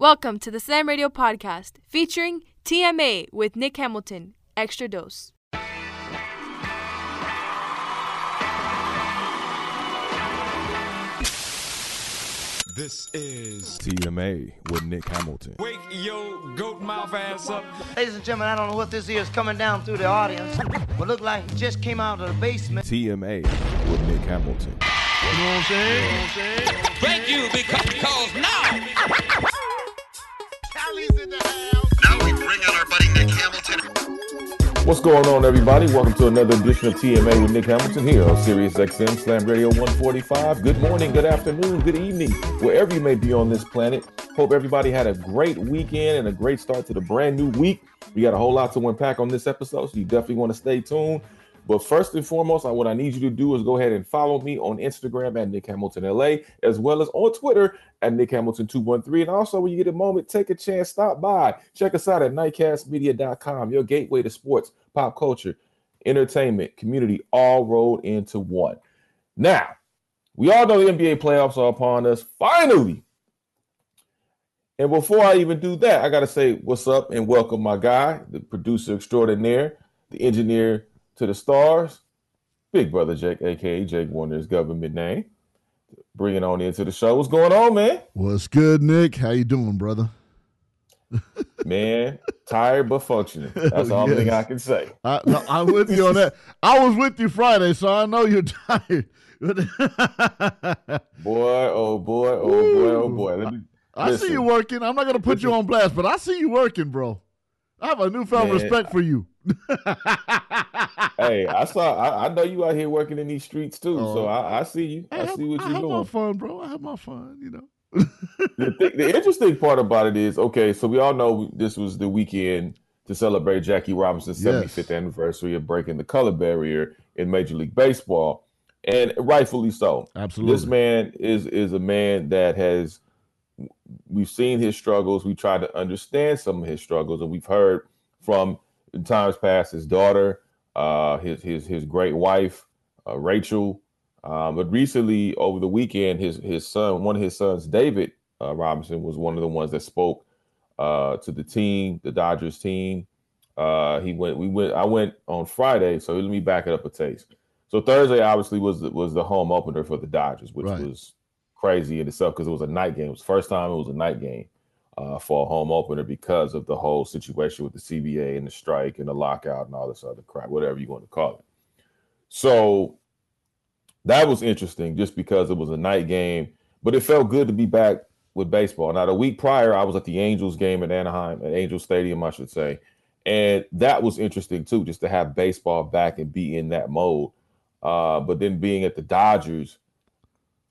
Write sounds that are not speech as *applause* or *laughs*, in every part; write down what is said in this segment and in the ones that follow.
Welcome to the Slam Radio Podcast featuring TMA with Nick Hamilton. Extra dose. This is TMA with Nick Hamilton. Wake Yo Goat Mouth Ass Up. Ladies and gentlemen, I don't know what this is coming down through the audience, but look like it just came out of the basement. TMA with Nick Hamilton. You know what I'm saying? You know what I'm saying? Thank you because, because now Now we bring out our buddy Nick Hamilton. What's going on, everybody? Welcome to another edition of TMA with Nick Hamilton here on Sirius XM Slam Radio 145. Good morning, good afternoon, good evening, wherever you may be on this planet. Hope everybody had a great weekend and a great start to the brand new week. We got a whole lot to unpack on this episode, so you definitely want to stay tuned. But first and foremost, what I need you to do is go ahead and follow me on Instagram at Nick Hamilton LA, as well as on Twitter at Nick Hamilton 213. And also, when you get a moment, take a chance, stop by. Check us out at nightcastmedia.com, your gateway to sports, pop culture, entertainment, community, all rolled into one. Now, we all know the NBA playoffs are upon us. Finally. And before I even do that, I got to say what's up and welcome my guy, the producer extraordinaire, the engineer to the stars, Big Brother Jake, aka Jake Warner's government name. Bringing on into the show. What's going on, man? What's good, Nick? How you doing, brother? *laughs* Man, tired but functioning. That's all Yes. thing I can say. I, no, I'm with you on that. *laughs* I was with you Friday, so I know you're *laughs* tired. Boy, oh boy, oh boy, oh boy. Let me, I see you working. I'm not gonna put you on blast, but I see you working, bro. I have a newfound Man. respect for you. Hey, I saw. I, I know you out here working in these streets too. so Oh. I, I see you. I, have, see what I you're doing. I have my fun, bro. I have my fun. You know. the, thi- the interesting part about it is okay. So we all know this was the weekend to celebrate Jackie Robinson's Yes. 75th anniversary of breaking the color barrier in Major League Baseball, and rightfully so. Absolutely. This man is is a man that has we've seen his struggles. We tried to understand some of his struggles, and we've heard from in times past his daughter, uh, his his his great wife, uh, Rachel. Um, but recently, over the weekend, his his son, one of his sons, David uh, Robinson, was one of the ones that spoke uh, to the team, the Dodgers team. Uh, he went. We went. I went on Friday. So let me back it up a taste. So Thursday obviously was the, was the home opener for the Dodgers, which Right. was crazy in itself because it was a night game. It was the first time it was a night game uh, for a home opener because of the whole situation with the CBA and the strike and the lockout and all this other crap, whatever you want to call it. So that was interesting just because it was a night game, but it felt good to be back with baseball. Now, the week prior, I was at the Angels game at Anaheim, at Angel Stadium, I should say. And that was interesting too, just to have baseball back and be in that mode. Uh, but then being at the Dodgers,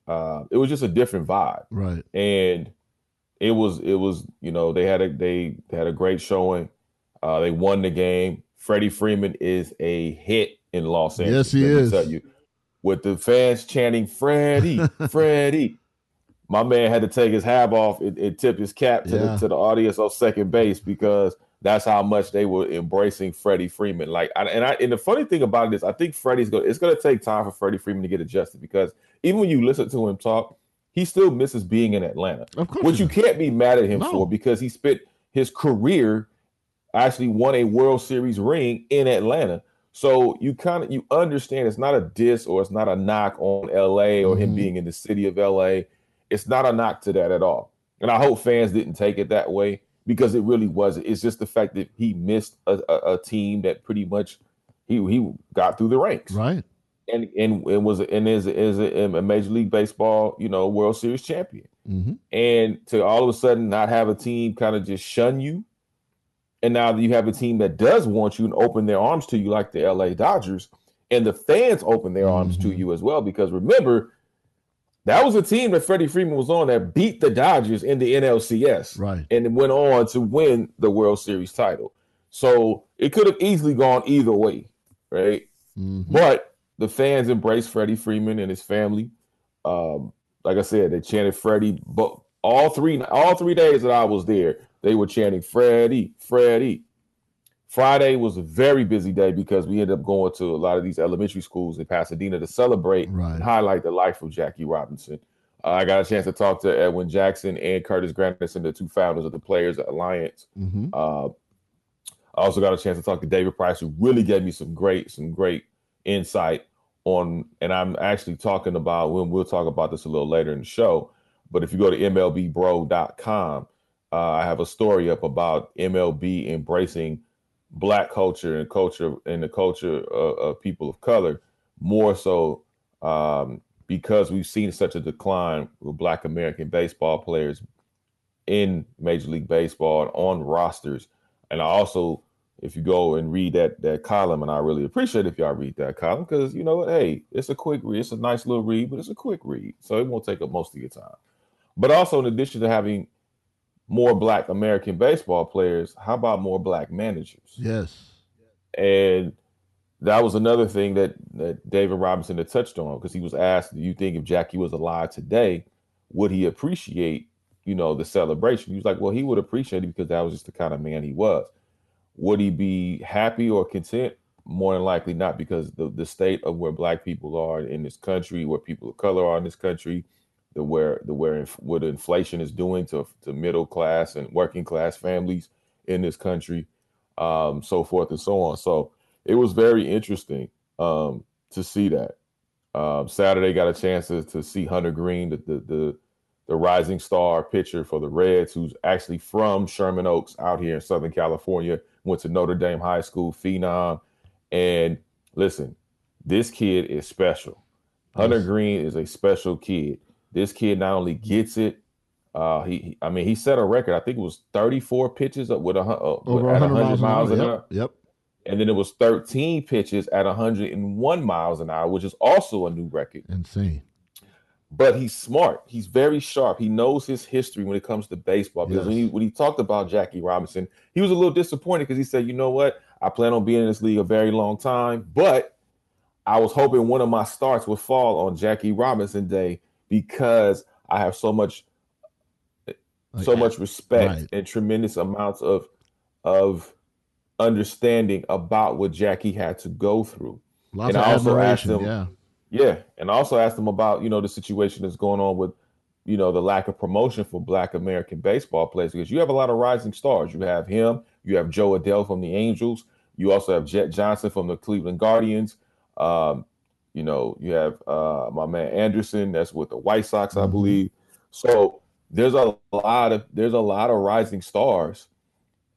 uh, it was just a different vibe Right. and it was it was you know they had a they had a great showing. Uh, they won the game. Freddie Freeman is a hit in Los Angeles. Yes, he is. Tell you, with the fans chanting "Freddie, *laughs* Freddie," my man had to take his hat off and, and tip his cap to Yeah. the to the audience on second base because that's how much they were embracing Freddie Freeman. Like, I- and I and the funny thing about it is, I think Freddie's going. It's going to take time for Freddie Freeman to get adjusted because even when you listen to him talk, he still misses being in Atlanta Of course. which you can't be mad at him No. for because he spent his career actually won a World Series ring in Atlanta. So you kind of you understand it's not a diss or it's not a knock on LA or him Mhm. being in the city of LA. It's not a knock to that at all. And I hope fans didn't take it that way because it really wasn't. It's just the fact that he missed a, a, a team that pretty much he he got through the ranks. Right. And and and was and is is a, a Major League Baseball you know World Series champion hmm and to all of a sudden not have a team kind of just shun you and now that you have a team that does want you and open their arms to you like the LA Dodgers and the fans open their arms to Mhm. you as well because remember that was a team that Freddie Freeman was on that beat the Dodgers in the NLCS Right. and it went on to win the World Series title so it could have easily gone either way right Mhm. but the fans embraced Freddie Freeman and his family. Um, like I said, they chanted Freddie, but all three all three days that I was there, they were chanting Freddie, Freddie. Friday was a very busy day because we ended up going to a lot of these elementary schools in Pasadena to celebrate Right. and highlight the life of Jackie Robinson. I got a chance to talk to Edwin Jackson and Curtis Granderson, the two founders of the Players Alliance. hmm Uh, I also got a chance to talk to David Price, who really gave me some great, some great insight on. And I'm actually talking about when we'll talk about this a little later in the show. But if you go to MLBBro.com, uh, I have a story up about MLB embracing Black culture and culture and the culture of, of people of color more so um, because we've seen such a decline with Black American baseball players in Major League Baseball and on rosters. And I also, if you go and read that that column, and I really appreciate if y'all read that column because you know what, hey, it's a quick read, it's a nice little read, but it's a quick read, so it won't take up most of your time. But also, in addition to having more Black American baseball players, how about more Black managers? Yes. And that was another thing that, that David Robinson had touched on because he was asked, Do you think if Jackie was alive today, would he appreciate, you know, the celebration? He was like, Well, he would appreciate it because that was just the kind of man he was. Would he be happy or content? More than likely not, because the, the state of where black people are in this country, where people of color are in this country, the where the where what inflation is doing to to middle class and working class families in this country, um, so forth and so on. So it was very interesting um, to see that. Um, Saturday got a chance to, to see Hunter Greene, the, the the the rising star pitcher for the Reds, who's actually from Sherman Oaks out here in Southern California. Went to Notre Dame High School, phenom. And listen, this kid is special. Hunter Yes. Greene is a special kid. This kid not only gets it, uh, he, he- I mean, he set a record. I think it was 34 pitches up with a uh, Over at 100 miles, an hour. an Yep. Yep. and then it was 13 pitches at 101 miles an hour, which is also a new record. Insane. But he's smart. He's very sharp. He knows his history when it comes to baseball. Because when, he, when he talked about Jackie Robinson, he was a little disappointed because he said, "You know what? I plan on being in this league a very long time, but I was hoping one of my starts would fall on Jackie Robinson Day because I have so much so eh, much respect right. and tremendous amounts of of understanding about what Jackie had to go through. Lots and of I also asked him- Yeah. Yeah, and I also asked him about you know the situation that's going on with you know the lack of promotion for Black American baseball players because you have a lot of rising stars. You have him, you have Jo Adell from the Angels, you also have Jet Johnson from the Cleveland Guardians. Um, you know, you have uh, my man Anderson that's with the White Sox, I Mhm. believe. So there's a lot of there's a lot of rising stars,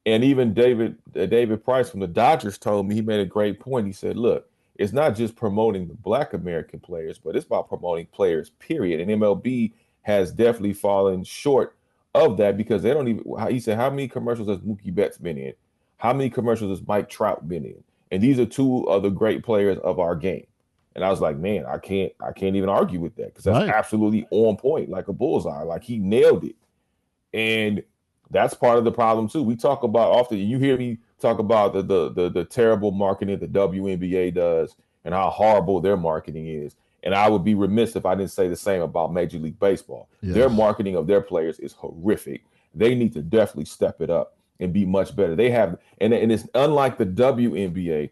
and even David uh, David Price from the Dodgers told me he made a great point. He said, "Look, it's not just promoting the Black American players, but it's about promoting players. Period." And MLB has definitely fallen short of that because they don't even. He said, "How many commercials has Mookie Betts been in? How many commercials has Mike Trout been in?" And these are two of the great players of our game. And I was like, man, I can't, I can't even argue with that because that's Right. absolutely on point, like a bullseye. Like he nailed it. And that's part of the problem too. We talk about often. You hear me talk about the the the, the terrible marketing the WNBA does and how horrible their marketing is. And I would be remiss if I didn't say the same about Major League Baseball. Their marketing of their players is horrific. They need to definitely step it up and be much better. They have, and, and it's unlike the WNBA.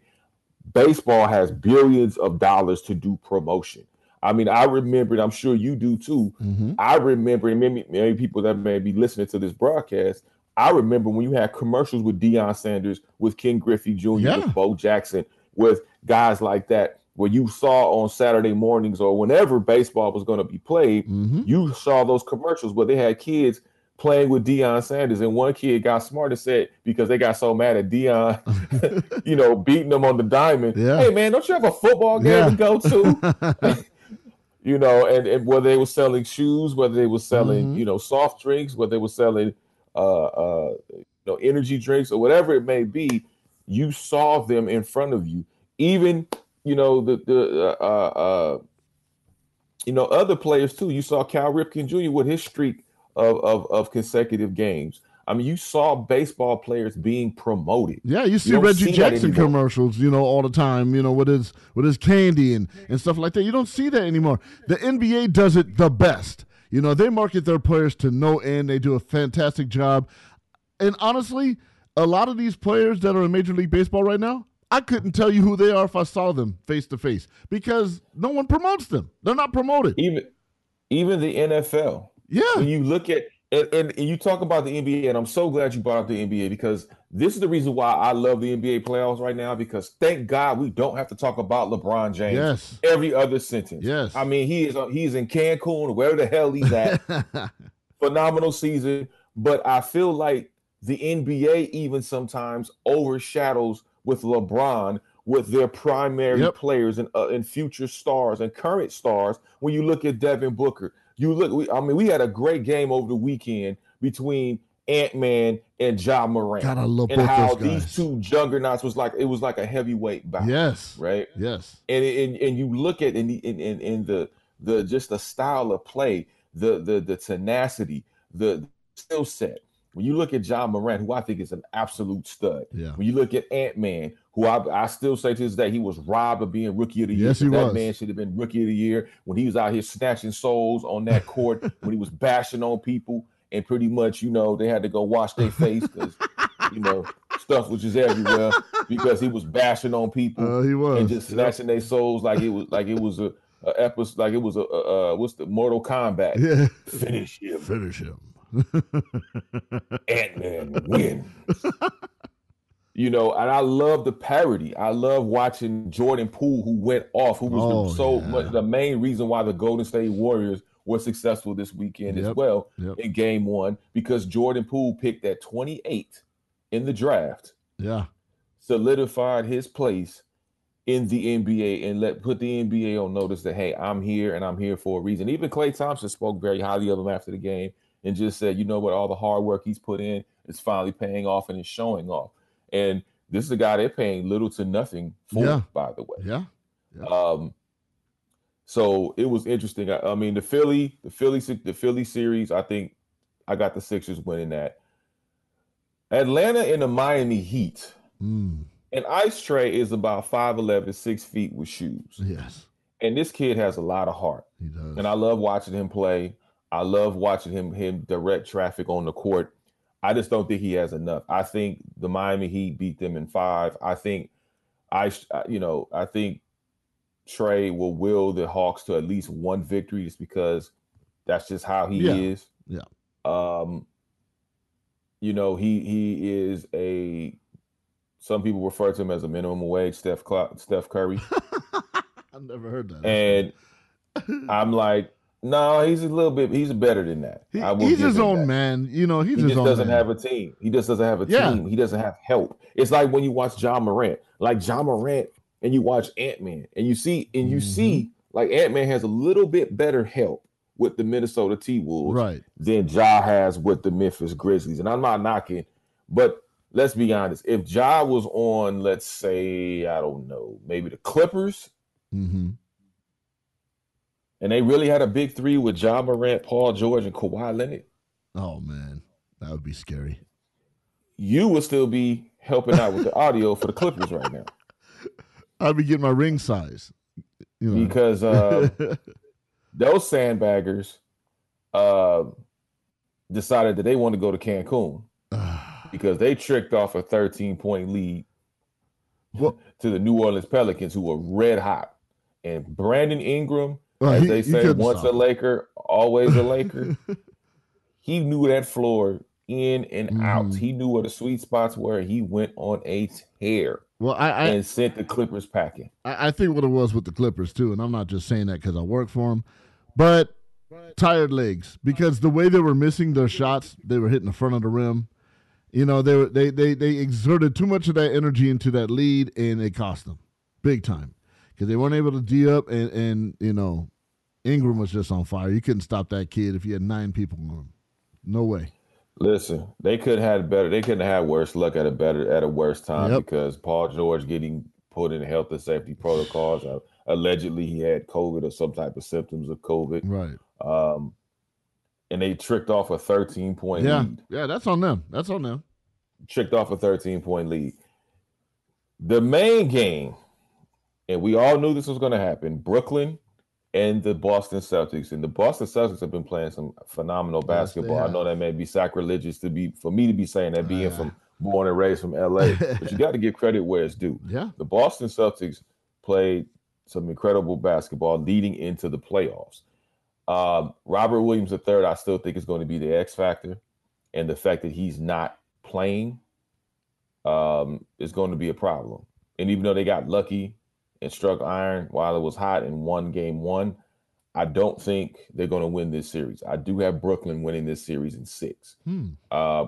Baseball has billions of dollars to do promotion. I mean, I remember, and I'm sure you do too. hmm I remember, and maybe, maybe people that may be listening to this broadcast, I remember when you had commercials with Deion Sanders, with Ken Griffey Jr., Yeah. with Bo Jackson, with guys like that, where you saw on Saturday mornings or whenever baseball was going to be played, hmm you saw those commercials where they had kids playing with Deion Sanders, and one kid got smart and said because they got so mad at Deion, *laughs* you know, beating them on the diamond. Yeah. Hey man, don't you have a football game Yeah. to go *laughs* to? you know, and, and whether they were selling shoes, whether they were selling, Mhm. you know, soft drinks, whether they were selling uh uh you know energy drinks or whatever it may be, you saw them in front of you. Even, you know, the the uh uh you know, other players too. You saw Cal Ripken Jr. with his streak of, of, of consecutive games. I mean, you saw baseball players being promoted. Yeah, you see don't Reggie see Jackson commercials, you know, all the time, you know, with his with his candy and and stuff like that. You don't see that anymore. The NBA does it the best. You know, they market their players to no end. They do a fantastic job. And honestly, a lot of these players that are in Major League Baseball right now, I couldn't tell you who they are if I saw them face to face because no one promotes them. They're not promoted. Even even the NFL. Yeah. When you look at and, and, and you talk about the NBA, and I'm so glad you brought up the NBA because this is the reason why I love the NBA playoffs right now. Because thank God we don't have to talk about LeBron James Yes. every other sentence. Yes. I mean he is he's in Cancun, wherever the hell he's at. *laughs* phenomenal season, but I feel like the NBA even sometimes overshadows with LeBron with their primary Yep. players and uh, and future stars and current stars. When you look at Devin Booker, you look. We, I mean, we had a great game over the weekend between Ant Man and Ja Morant. God, I love and how these two juggernauts was like it was like a heavyweight bout, yes. right? Yes. and and, and you look at in the in, in, in the the just the style of play, the the the tenacity, the skill set. When you look at Ja Morant, who I think is an absolute stud. Yeah. When you look at Ant Man, who I, I still say to this day, he was robbed of being rookie of the year. Yes, he that was. man should have been rookie of the year when he was out here snatching souls on that court, *laughs* when he was bashing on people, and pretty much, you know, they had to go wash their face because you know stuff was just everywhere because he was bashing on people Uh, he was. and just snatching their souls like it was like it was a, a episode like it was a, a, uh what's the Mortal Kombat Yeah. finish him Finish him. *laughs* Ant Man win. You know, and I love the parody. I love watching Jordan Poole, who went off, who was Oh, the, so yeah. much the main reason why the Golden State Warriors were successful this weekend as well yep. in Game One because Jordan Poole picked at 28 in the draft. Yeah. solidified his place in the NBA and let put the NBA on notice that hey, I'm here and I'm here for a reason. Even Klay Thompson spoke very highly of him after the game and just said, you know what, all the hard work he's put in is finally paying off and is showing off. And this is a guy they're paying little to nothing for, Yeah. by the way. Yeah. Um, so it was interesting. I, I mean, the Philly, the Philly, the Philly series. I think I got the Sixers winning that. Atlanta and the Miami Heat. Mm. And Ice Trae is about 5'11, 6 feet with shoes. Yes. And this kid has a lot of heart. He does. And I love watching him play. I love watching him him direct traffic on the court. I just don't think he has enough. I think the Miami Heat beat them in five. I think I you know, I think Trae will will the Hawks to at least one victory just because that's just how he Yeah. is. Yeah. Um you know, he he is a some people refer to him as a minimum wage Steph Cla- Steph Curry. *laughs* I've never heard that. And *laughs* I'm like, no, he's a little bit. He's better than that. He- he's his own that. man. You know, he's He just doesn't man. have a team. He just doesn't have a Yeah. team. He doesn't have help. It's like when you watch Ja Morant, like Ja Morant, and you watch Ant Man, and you see, and you Mhm. see, like Ant Man has a little bit better help with the Minnesota T Wolves right. than Ja has with the Memphis Grizzlies. And I'm not knocking, but let's be honest. If Ja was on, let's say, I don't know, maybe the Clippers, Mm-hmm. And they really had a big three with Ja Morant, Paul George, and Kawhi Leonard, Oh man, that would be scary. you would still be helping out with the audio for the Clippers right now. *laughs* I'd be getting my ring size. You know. Because uh, *laughs* those sandbaggers uh, decided that they want to go to Cancun *sighs* because they tricked off a 13 point lead Well- *laughs* to the New Orleans Pelicans, who were red hot. And Brandon Ingram, Well, as he- they he say, once a. Laker, always a Laker. *laughs* he knew that floor in and out. Mhm. He knew where the sweet spots were. He went on a tear well, I I, and sent the Clippers packing. I I think what it was with the Clippers too, and I'm not just saying that because I work for them, but tired legs because the way they were missing their shots, they were hitting the front of the rim. You know, they were, they they they exerted too much of that energy into that lead, and it cost them big time because they weren't able to d up, and and you know, Ingram was just on fire. You couldn't stop that kid if you had nine people on him. No way. Listen, they could have had better. They couldn't have had worse luck at a better at a worse time Yep. because Paul George getting put in health and safety protocols. Uh, allegedly, he had COVID or some type of symptoms of COVID. Right. Um, and they tricked off a 13 point Yeah. lead. Yeah. That's on them. That's on them. Tricked off a 13 point lead. The main game, and we all knew this was going to happen. Brooklyn and the Boston Celtics, and the Boston Celtics have been playing some phenomenal Yes, basketball. I know that may be sacrilegious to be for me to be saying that, being Yeah. from born and raised from LA, but you *laughs* got to give credit where it's due. Yeah. The Boston Celtics played some incredible basketball leading into the playoffs. Um, Robert Williams III, I still think is going to be the X factor, and the fact that he's not playing um, is going to be a problem. And even though they got lucky and struck iron while it was hot and won game one, I don't think they're going to win this series. I do have Brooklyn winning this series in six. Hmm. Uh,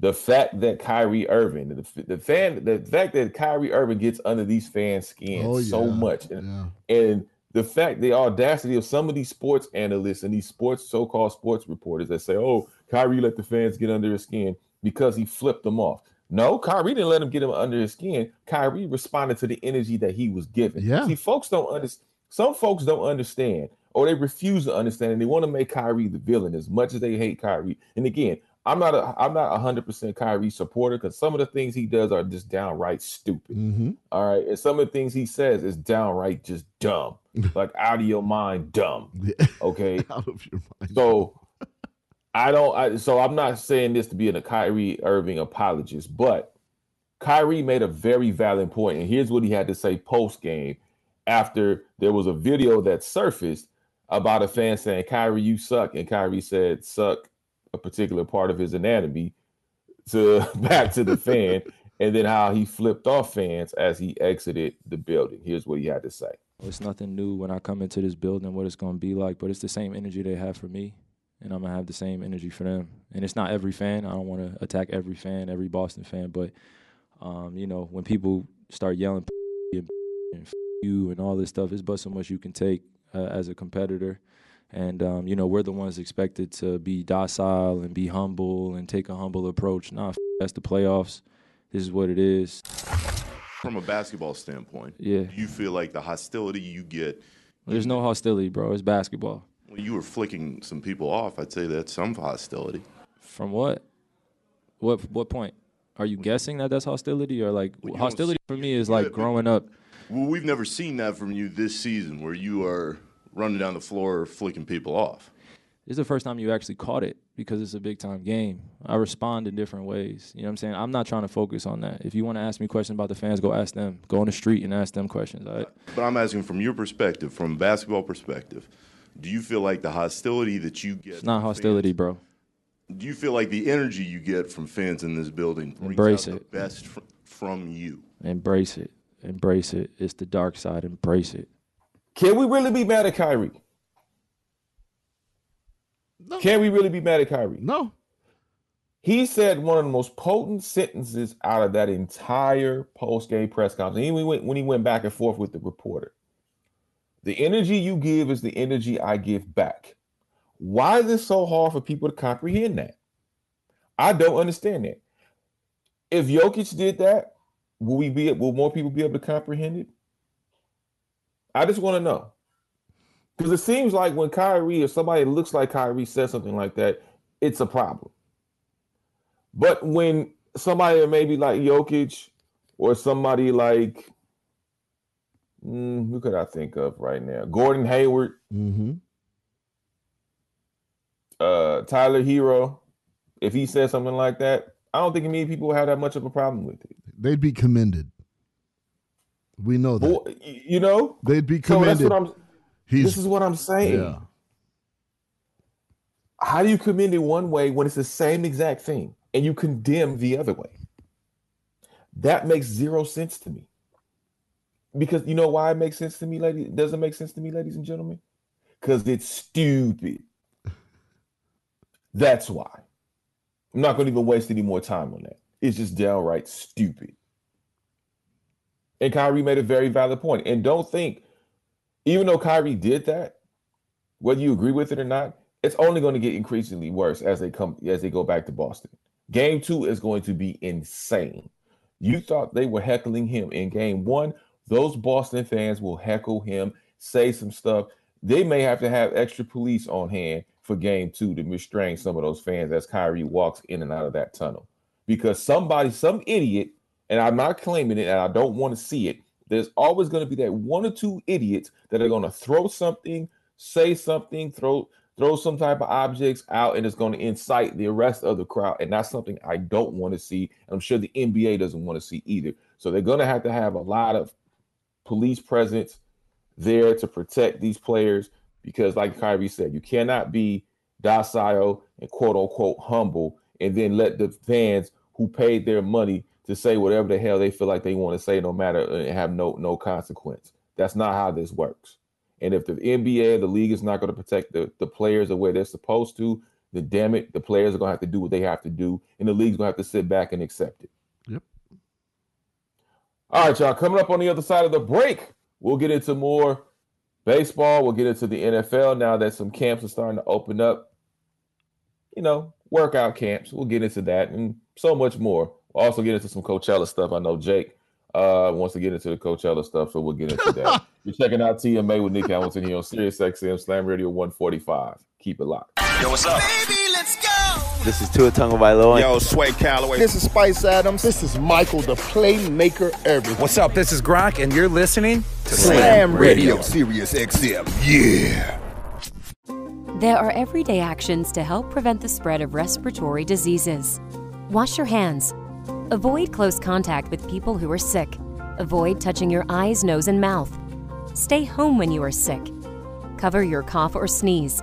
the fact that Kyrie Irving, the, the fan, the fact that Kyrie Irving gets under these fans' skin Oh, so much, and, Yeah. and the fact, the audacity of some of these sports analysts and these sports, so-called sports reporters that say, "Oh, Kyrie let the fans get under his skin because he flipped them off." No, Kyrie didn't let him get him under his skin. Kyrie responded to the energy that he was given. Yeah. See, folks don't understand. Some folks don't understand, or they refuse to understand, and they want to make Kyrie the villain as much as they hate Kyrie. And again, I'm not a I'm not a hundred percent Kyrie supporter because some of the things he does are just downright stupid. Mm-hmm. All right. And some of the things he says is downright just dumb, *laughs* like out of your mind, dumb. Okay. *laughs* Out of your mind. So I don't, I, so I'm not saying this to be a Kyrie Irving apologist, but Kyrie made a very valid point, And here's what he had to say post game after there was a video that surfaced about a fan saying, Kyrie, you suck. And Kyrie said, suck a particular part of his anatomy to *laughs* back to the fan. *laughs* and then how he flipped off fans as he exited the building. Here's what he had to say. It's nothing new when I come into this building, what it's going to be like, but it's the same energy they have for me, and I'm going to have the same energy for them. And it's not every fan. I don't want to attack every fan, every Boston fan, but, um, you know, when people start yelling *laughs* and, *laughs* and *laughs* you and all this stuff, it's but so much you can take uh, as a competitor. And, um, you know, we're the ones expected to be docile and be humble and take a humble approach. Nah, that's the playoffs. This is what it is. From a basketball standpoint, Yeah. do you feel like the hostility you get There's no hostility, bro. It's basketball. When you were flicking some people off? I'd say that's some hostility. From what? What what point? Are you guessing that that's hostility or like Well, hostility for me is like growing up? Well, we've never seen that from you this season, where you are running down the floor flicking people off. This is the first time you actually caught it because it's a big time game. I respond in different ways. You know what I'm saying? I'm not trying to focus on that. If you want to ask me questions about the fans, go ask them. Go on the street and ask them questions. All right? But I'm asking from your perspective, from basketball perspective, do you feel like the hostility that you get? It's not hostility, fans- bro. Do you feel like the energy you get from fans in this building Embrace out it. the best fr- from you? Embrace it. Embrace it. It's the dark side. Embrace it. Can we really be mad at Kyrie? No. Can we really be mad at Kyrie? No. He said one of the most potent sentences out of that entire post-game press conference. Even when, when he went back and forth with the reporter. The energy you give is the energy I give back. Why is it so hard for people to comprehend that? I don't understand that. If Jokic did that, will we be will more people be able to comprehend it? I just want to know. Because it seems like when Kyrie or somebody looks like Kyrie says something like that, it's a problem. But when somebody maybe like Jokic or somebody like mm, who could I think of right now? Gordon Hayward, Mm-hmm. uh, Tyler Herro, if he says something like that, I don't think many people have that much of a problem with it. They'd be commended. We know that. Y- you know, They'd be so that's commended. what I'm. He's this is what I'm saying. yeah. How do you commend it one way when it's the same exact thing and you condemn the other way? That makes zero sense to me. Because you know why it makes sense to me, ladies? Doesn't make sense to me, ladies and gentlemen? Because it's stupid. That's why. I'm not going to even waste any more time on that. It's just downright stupid. And Kyrie made a very valid point. And don't think, even though Kyrie did that, whether you agree with it or not, it's only going to get increasingly worse as they come as they go back to Boston. Game two is going to be insane. You thought they were heckling him in game one. Those Boston fans will heckle him, say some stuff. They may have to have extra police on hand for game two to restrain some of those fans as Kyrie walks in and out of that tunnel. Because somebody, some idiot, and I'm not claiming it and I don't want to see it, there's always going to be that one or two idiots that are going to throw something, say something, throw throw some type of objects out, and it's going to incite the rest of the crowd. And that's something I don't want to see. I'm sure the NBA doesn't want to see either. So they're going to have to have a lot of police presence there to protect these players. because, like Kyrie said, you cannot be docile and quote unquote humble and then let the fans who paid their money to say whatever the hell they feel like they want to say, no matter uh, and have no no consequence. That's not how this works. And if the NBA, the league is not going to protect the, the players the way they're supposed to, then damn it, the players are going to have to do what they have to do, and the league's going to have to sit back and accept it. Yep. All right, y'all. Coming up on the other side of the break, we'll get into more baseball. We'll get into the NFL now that some camps are starting to open up. You know, workout camps. We'll get into that and so much more. We'll also get into some Coachella stuff. I know Jake uh, wants to get into the Coachella stuff, so we'll get into that. *laughs* You're checking out TMA with Nick Hamilton here on Sirius XM Slam Radio 145. Keep it locked. Yo, what's up? This is Tua Tagovailoa. Yo, Sway Calloway. This is Spice Adams. This is Michael, the playmaker everything. What's up? This is Gronk, and you're listening to Slam Radio, Sirius XM. Yeah. There are everyday actions to help prevent the spread of respiratory diseases. Wash your hands. Avoid close contact with people who are sick. Avoid touching your eyes, nose, and mouth. Stay home when you are sick. Cover your cough or sneeze.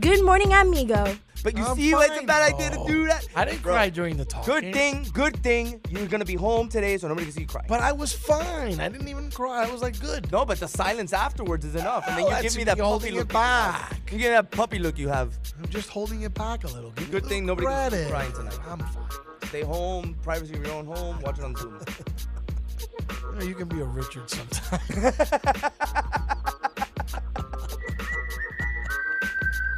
Good morning, amigo. But you see why it's a bad idea to do oh. that? I didn't Bro, cry during the talk. Good thing, good thing you're gonna be home today, so nobody can see you cry. But I was fine. I didn't even cry. I was like good. No, but the silence afterwards is enough, and then Oh, you give me that puppy look. it back. You get that puppy look you have. I'm just holding it back a little. Give Good a thing little nobody can see you crying tonight. I'm fine. Stay home, privacy of your own home. Watch it on Zoom. *laughs* You, know, you can be a Richard sometime. *laughs*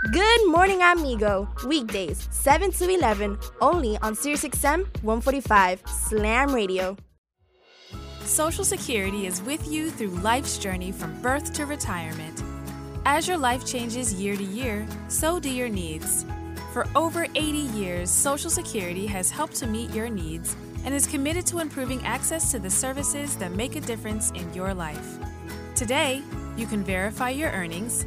Good morning, amigo. Weekdays, 7 to 11, only on SiriusXM 145 Slam Radio. Social Security is with you through life's journey from birth to retirement. As your life changes year to year, so do your needs. For over 80 years, Social Security has helped to meet your needs and is committed to improving access to the services that make a difference in your life. Today, you can verify your earnings,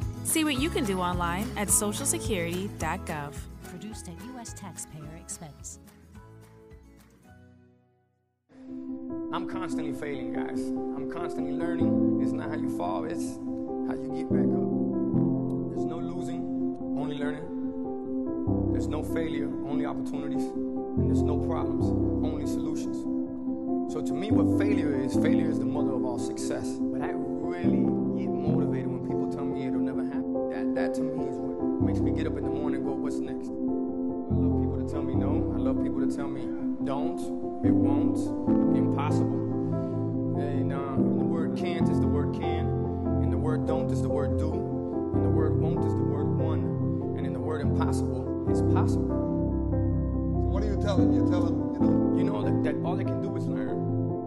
See what you can do online at socialsecurity.gov. Produced at U.S. taxpayer expense. I'm constantly failing, guys. I'm constantly learning. It's not how you fall, it's how you get back up. There's no losing, only learning. There's no failure, only opportunities. And there's no problems, only solutions. So to me, what failure is, failure is the mother of all success. But I really get motivated That, that to me is what makes me get up in the morning and go, what's next? I love people to tell me no. I love people to tell me don't, it won't, impossible. And uh, the word can't is the word can, and the word don't is the word do, and the word won't is the word one, and in the word impossible is possible. So what are you telling? You tell them, you know, you know that, that all they can do is learn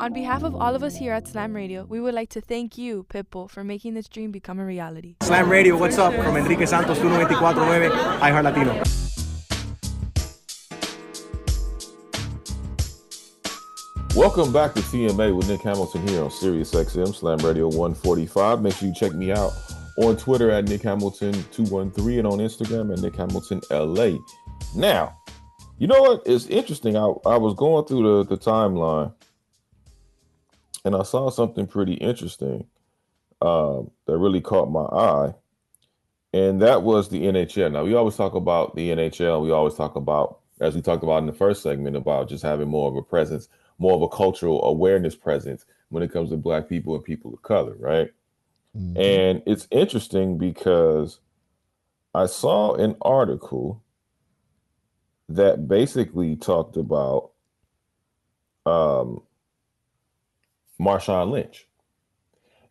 On behalf of all of us here at Slam Radio, we would like to thank you, Pitbull, for making this dream become a reality. Slam Radio, what's up? From Enrique Santos, 1249, iHeart Latino. Welcome back to TMA with Nick Hamilton here on Sirius XM Slam Radio 145. Make sure you check me out on Twitter at Nick Hamilton 213 and on Instagram at Nick Hamilton LA. Now, you know what? It's interesting. I, I was going through the, the timeline and I saw something pretty interesting um, that really caught my eye. And that was the NHL. Now, we always talk about the NHL. We always talk about, as we talked about in the first segment, about just having more of a presence, more of a cultural awareness presence when it comes to Black people and people of color, right? Mm-hmm. And it's interesting because I saw an article that basically talked about um, Marshawn Lynch.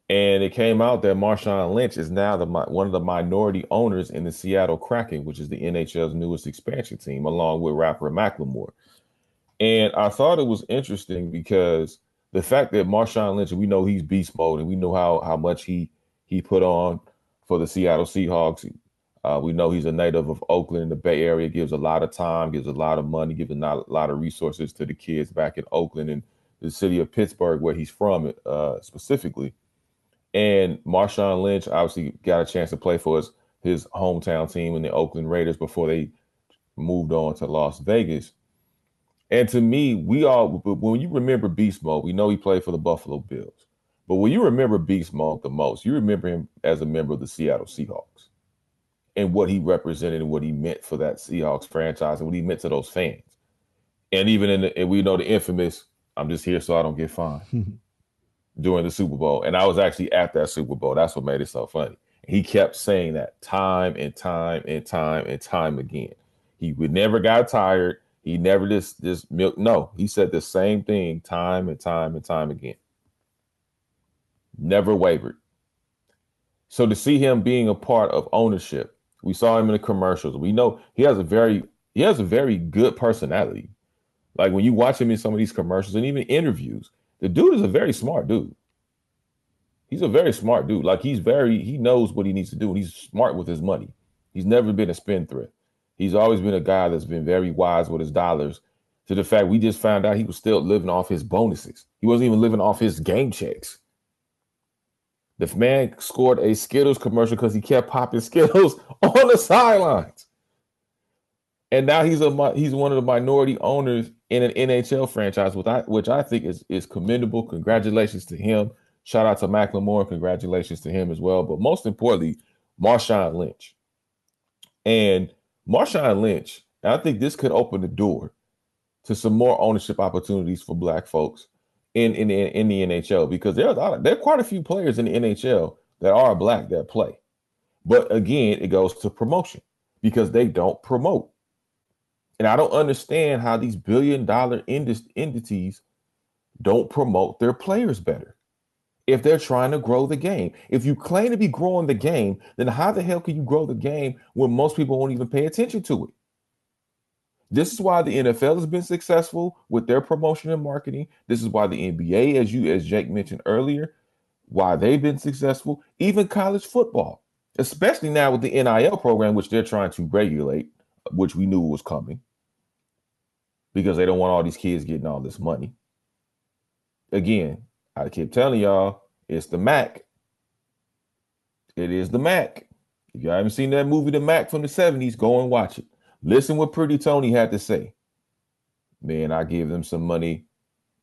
And it came out that Marshawn Lynch is now the one of the minority owners in the Seattle Kraken, which is the NHL's newest expansion team, along with rapper Macklemore. And I thought it was interesting because the fact that Marshawn Lynch, we know he's beast mode, and we know how how much he he put on for the Seattle Seahawks. Uh, we know he's a native of Oakland, the Bay Area. Gives a lot of time, gives a lot of money, gives a lot, a lot of resources to the kids back in Oakland and the city of Pittsburgh, where he's from, uh, specifically. And Marshawn Lynch obviously got a chance to play for his his hometown team in the Oakland Raiders before they moved on to Las Vegas. And to me, we all when you remember Beast Mode, we know he played for the Buffalo Bills. But when you remember Beast Mode the most, you remember him as a member of the Seattle Seahawks and what he represented and what he meant for that Seahawks franchise and what he meant to those fans. And even in the, and we know the infamous, I'm just here so I don't get fined *laughs* during the Super Bowl. And I was actually at that Super Bowl. That's what made it so funny. He kept saying that time and time and time and time again. He would never got tired. He never just just milk. No, he said the same thing time and time and time again never wavered. So to see him being a part of ownership, we saw him in the commercials. We know he has a very he has a very good personality. Like when you watch him in some of these commercials and even interviews, the dude is a very smart dude. He's a very smart dude. Like he's very he knows what he needs to do and he's smart with his money. He's never been a spendthrift. He's always been a guy that's been very wise with his dollars. To the fact we just found out he was still living off his bonuses. He wasn't even living off his game checks. The man scored a Skittles commercial because he kept popping *laughs* Skittles on the sidelines. And now he's a he's one of the minority owners in an NHL franchise, which I which I think is is commendable. Congratulations to him. Shout out to Macklemore. Congratulations to him as well. But most importantly, Marshawn Lynch. And Marshawn Lynch, I think this could open the door to some more ownership opportunities for black folks in in in the NHL because there are there are quite a few players in the NHL that are black that play. But again, it goes to promotion because they don't promote. And I don't understand how these billion dollar entities don't promote their players better if they're trying to grow the game. If you claim to be growing the game, then how the hell can you grow the game when most people won't even pay attention to it? This is why the NFL has been successful with their promotion and marketing. This is why the NBA, as you as Jake mentioned earlier, why they've been successful. Even college football, especially now with the NIL program, which they're trying to regulate, which we knew was coming, because they don't want all these kids getting all this money. Again, I keep telling y'all, it's the Mack. It is the Mack. If y'all haven't seen that movie, The Mack from the 70s, go and watch it. Listen what Pretty Tony had to say. Man, I give them some money.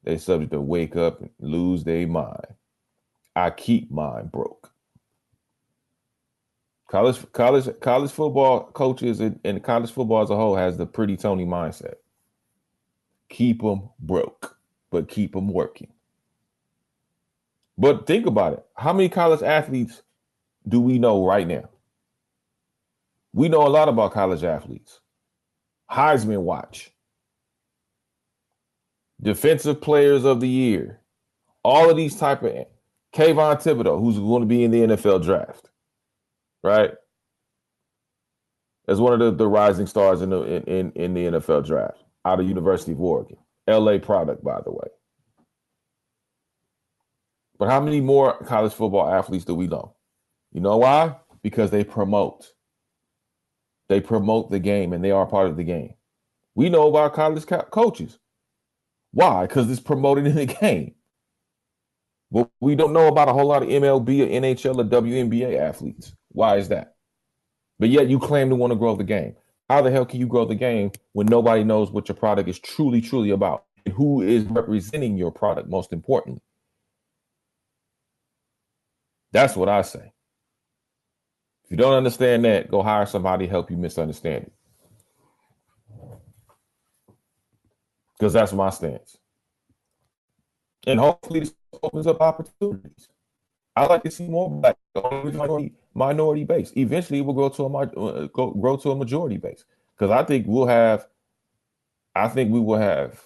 They subject to wake up and lose their mind. I keep mine broke. College, college, college football coaches and, and college football as a whole has the Pretty Tony mindset. Keep them broke, but keep them working. But think about it. How many college athletes do we know right now? We know a lot about college athletes. Heisman watch, defensive players of the year, all of these type of Kayvon Thibodeaux, who's going to be in the NFL draft, right? As one of the, the rising stars in the in, in, in the NFL draft out of University of Oregon, LA product, by the way. But how many more college football athletes do we know? You know why? Because they promote. They promote the game and they are part of the game. We know about college co- coaches. Why? Because it's promoted in the *laughs* game. But we don't know about a whole lot of MLB or NHL or WNBA athletes. Why is that? But yet you claim to want to grow the game. How the hell can you grow the game when nobody knows what your product is truly, truly about? And who is representing your product, most importantly? That's what I say. If you don't understand that, go hire somebody to help you misunderstand it. Because that's my stance. And hopefully this opens up opportunities. I like to see more black minority, base. Eventually, it will grow to a uh, go, grow to a majority base because I think we'll have, I think we will have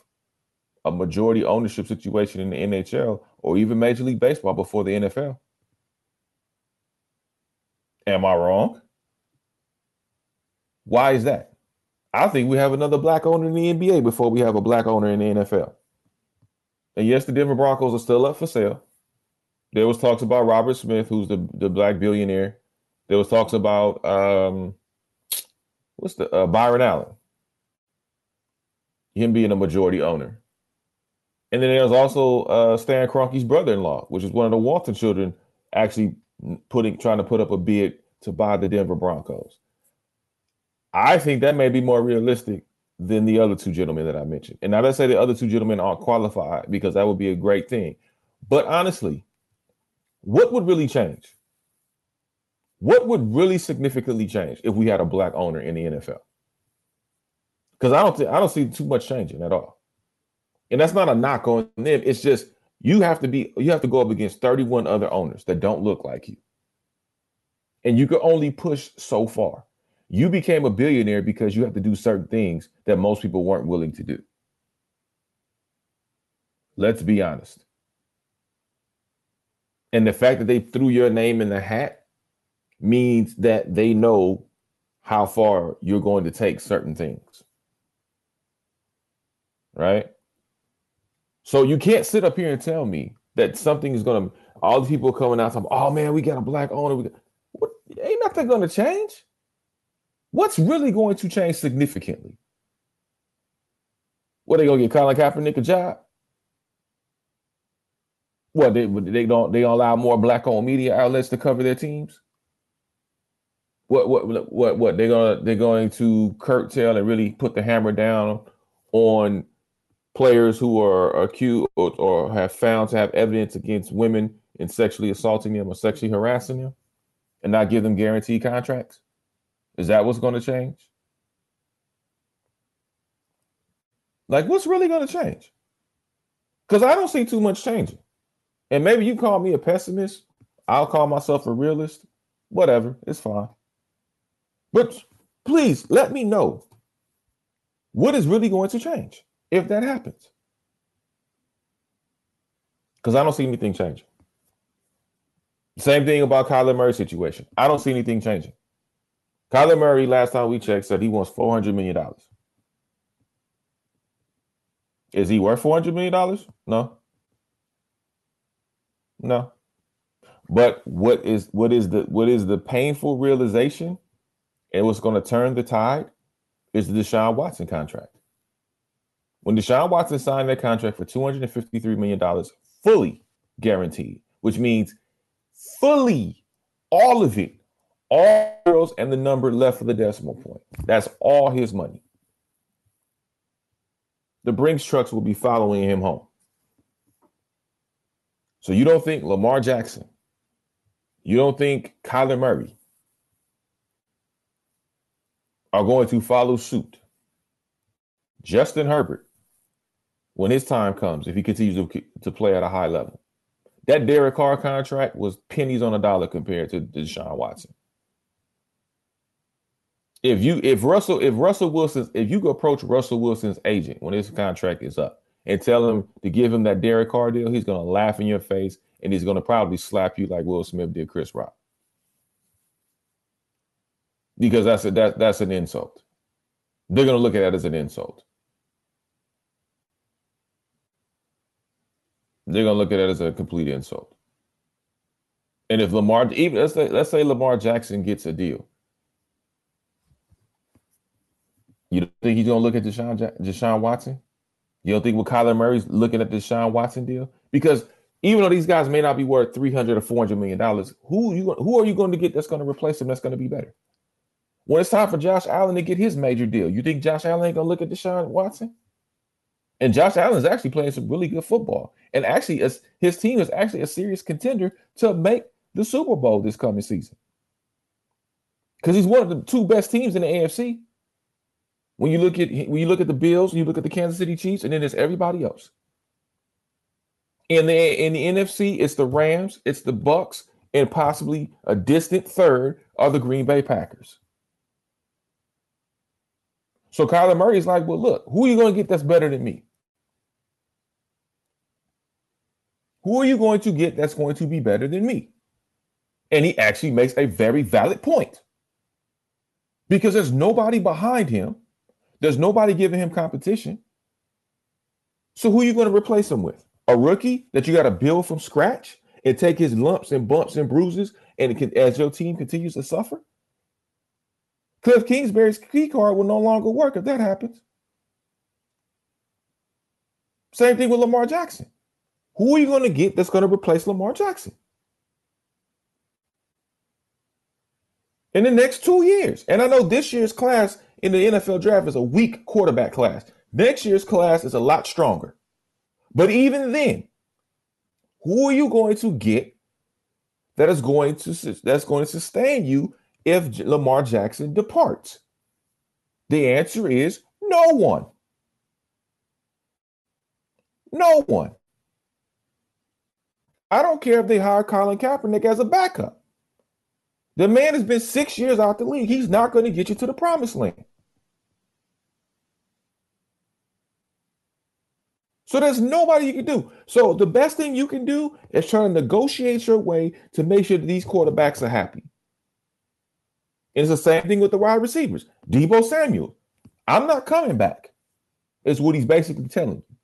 a majority ownership situation in the NHL or even Major League Baseball before the NFL. Am I wrong? Why is that? I think we have another black owner in the NBA before we have a black owner in the NFL. And yes, the Denver Broncos are still up for sale. There was talks about Robert Smith, who's the, the black billionaire. There was talks about um, what's the uh, Byron Allen, him being a majority owner. And then there's also uh, Stan Kroenke's brother-in-law, which is one of the Walton children, actually putting trying to put up a bid to buy the Denver Broncos. I think that may be more realistic than the other two gentlemen that I mentioned. And now let's say the other two gentlemen aren't qualified because that would be a great thing. But honestly, what would really change? What would really significantly change if we had a black owner in the NFL? Because I don't th- I don't see too much changing at all. And that's not a knock on them. It's just you have to be you have to go up against 31 other owners that don't look like you. And you can only push so far. You became a billionaire because you have to do certain things that most people weren't willing to do. Let's be honest. And the fact that they threw your name in the hat means that they know how far you're going to take certain things. Right? So you can't sit up here and tell me that something is going to, all the people coming out, talking, oh man, we got a black owner. We got, what, ain't nothing going to change. What's really going to change significantly? What they gonna get Colin Kaepernick a job? What they they don't they don't allow more black owned media outlets to cover their teams? What what what what they're gonna they're going to curtail and really put the hammer down on players who are accused or, have found to have evidence against women in sexually assaulting them or sexually harassing them and not give them guaranteed contracts? Is that what's going to change? Like, what's really going to change? Because I don't see too much changing. And maybe you call me a pessimist. I'll call myself a realist. Whatever. It's fine. But please let me know what is really going to change if that happens. Because I don't see anything changing. Same thing about Kyler Murray's situation. I don't see anything changing. Kyler Murray, last time we checked, said he wants four hundred million dollars. Is he worth four hundred million dollars? No. No. But what is what is the what is the painful realization and what's going to turn the tide is the Deshaun Watson contract. When Deshaun Watson signed that contract for $253 million fully guaranteed, which means fully all of it all zeros and the number left for the decimal point. That's all his money. The Brinks trucks will be following him home. So you don't think Lamar Jackson, you don't think Kyler Murray are going to follow suit. Justin Herbert, when his time comes, if he continues to, to play at a high level. That Derek Carr contract was pennies on a dollar compared to Deshaun Watson if you if Russell if Russell Wilson if you approach Russell Wilson's agent when his contract is up and tell him to give him that Derek Carr deal, he's gonna laugh in your face and he's gonna probably slap you like Will Smith did Chris Rock. Because that's a that that's an insult. They're gonna look at that as an insult. They're gonna look at it as a complete insult. And if Lamar, even let's say, let's say Lamar Jackson gets a deal, You think he's gonna look at Deshaun Deshaun Watson You don't think with Kyler Murray's looking at this Sean Watson deal? Because even though these guys may not be worth 300 or 400 million dollars, who you who are you going to get that's going to replace him that's going to be better? When it's time for Josh Allen to get his major deal, you think Josh Allen ain't going to look at Deshaun Watson? And Josh Allen's actually playing some really good football. And actually, his team is actually a serious contender to make the Super Bowl this coming season. Because he's one of the two best teams in the AFC. When you look at when you look at the Bills, you look at the Kansas City Chiefs, and then there's everybody else. In the in the NFC, it's the Rams, it's the Bucs, and possibly a distant third are the Green Bay Packers. So Kyler Murray is like, well, look, who are you going to get that's better than me? Who are you going to get that's going to be better than me? And he actually makes a very valid point because there's nobody behind him, there's nobody giving him competition. So who are you going to replace him with? A rookie that you got to build from scratch and take his lumps and bumps and bruises, and can, as your team continues to suffer? Kliff Kingsbury's key card will no longer work if that happens. Same thing with Lamar Jackson. Who are you going to get that's going to replace Lamar Jackson? In the next two years. And I know this year's class in the NFL draft is a weak quarterback class. Next year's class is a lot stronger. But even then, who are you going to get that is going to that's going to sustain you if Lamar Jackson departs? The answer is no one. No one. I don't care if they hire Colin Kaepernick as a backup. The man has been six years out the league. He's not going to get you to the promised land. So there's nobody you can do. So the best thing you can do is try to negotiate your way to make sure that these quarterbacks are happy. And it's the same thing with the wide receivers. Deebo Samuel, I'm not coming back. Is what he's basically telling you.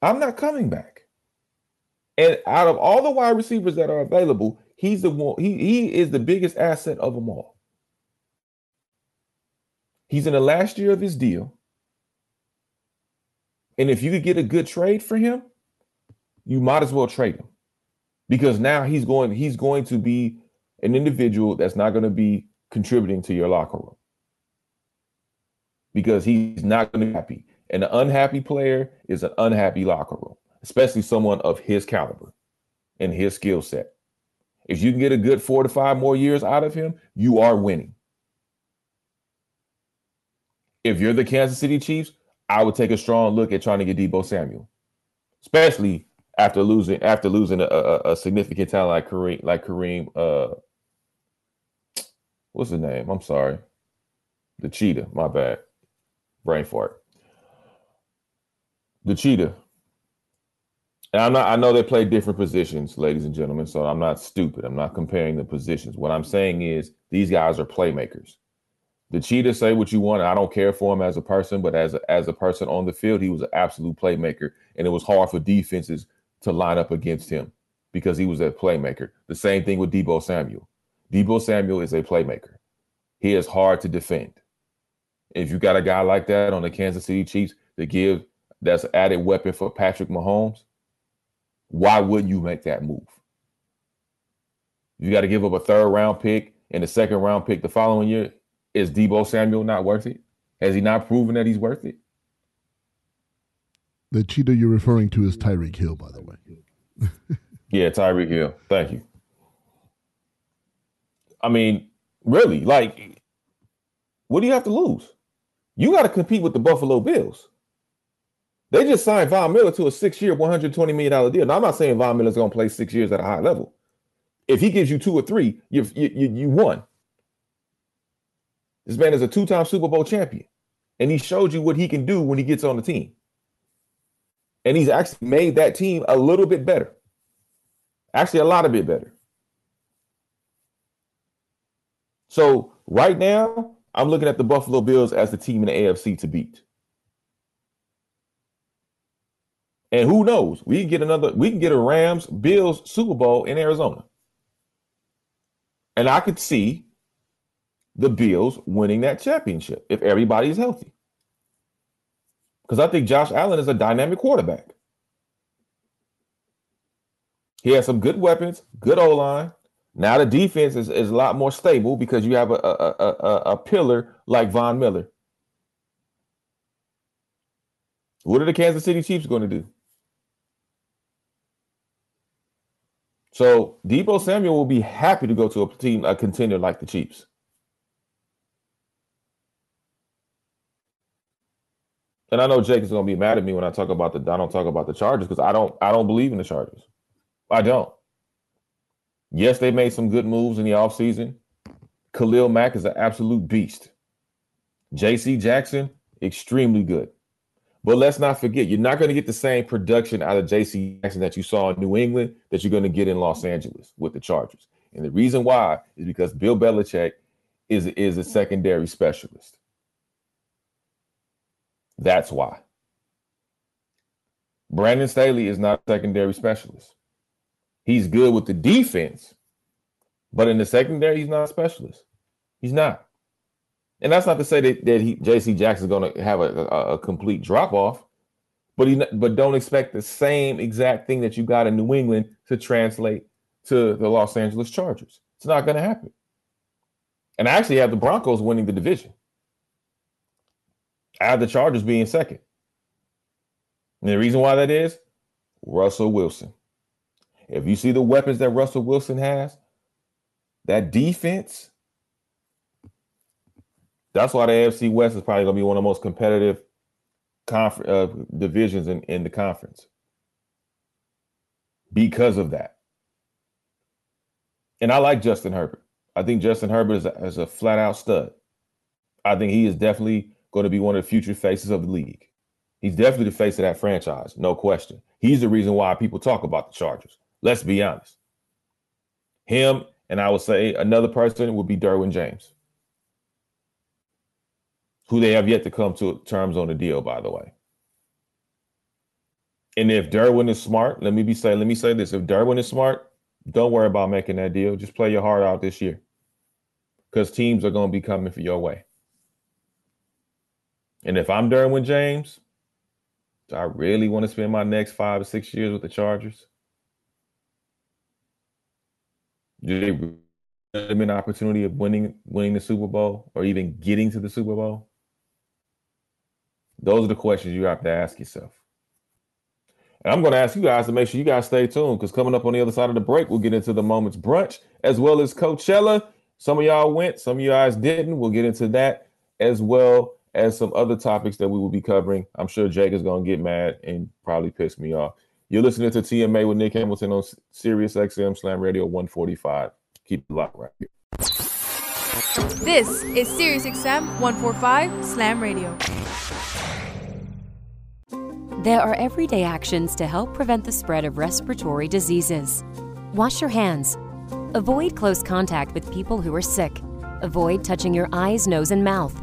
I'm not coming back. And out of all the wide receivers that are available, he's the one, he, he is the biggest asset of them all. He's in the last year of his deal. And if you could get a good trade for him, you might as well trade him. Because now he's going, he's going to be an individual that's not going to be contributing to your locker room. Because he's not going to be happy. And an unhappy player is an unhappy locker room, especially someone of his caliber and his skill set. If you can get a good four to five more years out of him, you are winning. If you're the Kansas City Chiefs, I would take a strong look at trying to get Deebo Samuel, especially after losing after losing a, a, a significant talent like Kareem, like Kareem. Uh, what's his name? I'm sorry, the cheetah. My bad, brain fart the cheetah. And I'm not, I know they play different positions, ladies and gentlemen. So I'm not stupid. I'm not comparing the positions. What I'm saying is these guys are playmakers. The cheetah say what you want. I don't care for him as a person, but as a, as a person on the field, he was an absolute playmaker, and it was hard for defenses to line up against him because he was a playmaker. The same thing with Deebo Samuel. Deebo Samuel is a playmaker. He is hard to defend. If you got a guy like that on the Kansas City Chiefs to give that's added weapon for Patrick Mahomes, why wouldn't you make that move? You got to give up a third round pick and a second round pick the following year. Is Deebo Samuel not worth it? Has he not proven that he's worth it? The cheetah you're referring to is Tyreek Hill, by the way. *laughs* yeah, Tyreek Hill. Thank you. I mean, really, like, what do you have to lose? You got to compete with the Buffalo Bills. They just signed Von Miller to a six-year, $120 million deal. Now, I'm not saying Von Miller's going to play six years at a high level. If he gives you two or three, you you you won. This man is a two-time Super Bowl champion, and he showed you what he can do when he gets on the team. And he's actually made that team a little bit better. Actually, a lot of bit better. So right now, I'm looking at the Buffalo Bills as the team in the AFC to beat. And who knows? We can get another, we can get a Rams Bills Super Bowl in Arizona. And I could see the Bills winning that championship if everybody is healthy. Because I think Josh Allen is a dynamic quarterback. He has some good weapons, good O line. Now the defense is, is a lot more stable because you have a, a, a, a pillar like Von Miller. What are the Kansas City Chiefs going to do? So Deebo Samuel will be happy to go to a team, a contender like the Chiefs. And I know Jake is going to be mad at me when I talk about the I don't talk about the Chargers because I don't I don't believe in the Chargers. I don't. Yes, they made some good moves in the offseason. Khalil Mack is an absolute beast. JC Jackson, extremely good. But let's not forget, you're not going to get the same production out of JC Jackson that you saw in New England that you're going to get in Los Angeles with the Chargers. And the reason why is because Bill Belichick is, is a secondary specialist. That's why. Brandon Staley is not a secondary specialist. He's good with the defense, but in the secondary, he's not a specialist. He's not. And that's not to say that, that he JC Jackson's going to have a, a, a, complete drop off, but he but don't expect the same exact thing that you got in New England to translate to the Los Angeles Chargers. It's not going to happen. And I actually have the Broncos winning the division. Have the Chargers being second. And the reason why that is Russell Wilson. If you see the weapons that Russell Wilson has, that defense, that's why the AFC West is probably going to be one of the most competitive conf- uh, divisions in, in the conference because of that. And I like Justin Herbert. I think Justin Herbert is a, is a flat out stud. I think he is definitely going to be one of the future faces of the league. He's definitely the face of that franchise, no question. He's the reason why people talk about the Chargers. Let's be honest. Him and I would say another person would be Derwin James, who they have yet to come to terms on the deal, by the way. And if Derwin is smart, let me be say, let me say this: if Derwin is smart, don't worry about making that deal. Just play your heart out this year, because teams are going to be coming for your way. And if I'm Derwin James, do I really want to spend my next five or six years with the Chargers? Do they have an opportunity of winning winning the Super Bowl or even getting to the Super Bowl? Those are the questions you have to ask yourself. And I'm going to ask you guys to make sure you guys stay tuned because coming up on the other side of the break, we'll get into the Moments Brunch as well as Coachella. Some of y'all went, some of you guys didn't. We'll get into that as well as some other topics that we will be covering. I'm sure Jake is going to get mad and probably piss me off. You're listening to TMA with Nick Hamilton on Sirius XM Slam Radio 145. Keep it locked right here. This is Sirius XM 145 Slam Radio. There are everyday actions to help prevent the spread of respiratory diseases. Wash your hands. Avoid close contact with people who are sick. Avoid touching your eyes, nose, and mouth.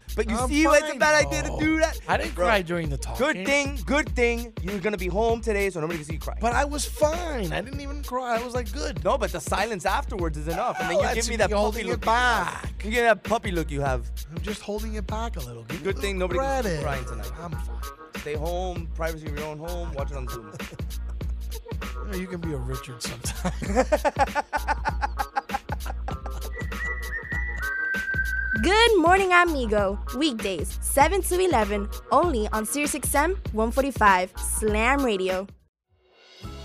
But you I'm see why it's a bad idea to do that? Oh. I didn't Bro, cry during the talk. Good thing, good thing you're gonna be home today so nobody can see you cry. But I was fine. I didn't even cry. I was like, good. No, but the silence afterwards is enough. And then Oh, you give me that puppy look back. You get that puppy look you have. I'm just holding it back a little. Give Good a thing little nobody can see you credit. crying tonight. I'm fine. Stay home, privacy of your own home, watch it on Zoom. *laughs* You, know, you can be a Richard sometime. *laughs* Good morning, amigo. Weekdays, 7 to 11, only on SiriusXM 145 Slam Radio.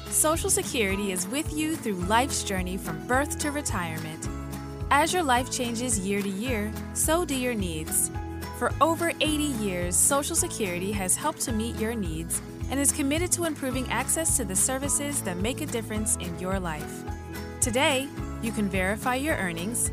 Social Security is with you through life's journey from birth to retirement. As your life changes year to year, so do your needs. For over 80 years, Social Security has helped to meet your needs and is committed to improving access to the services that make a difference in your life. Today, you can verify your earnings,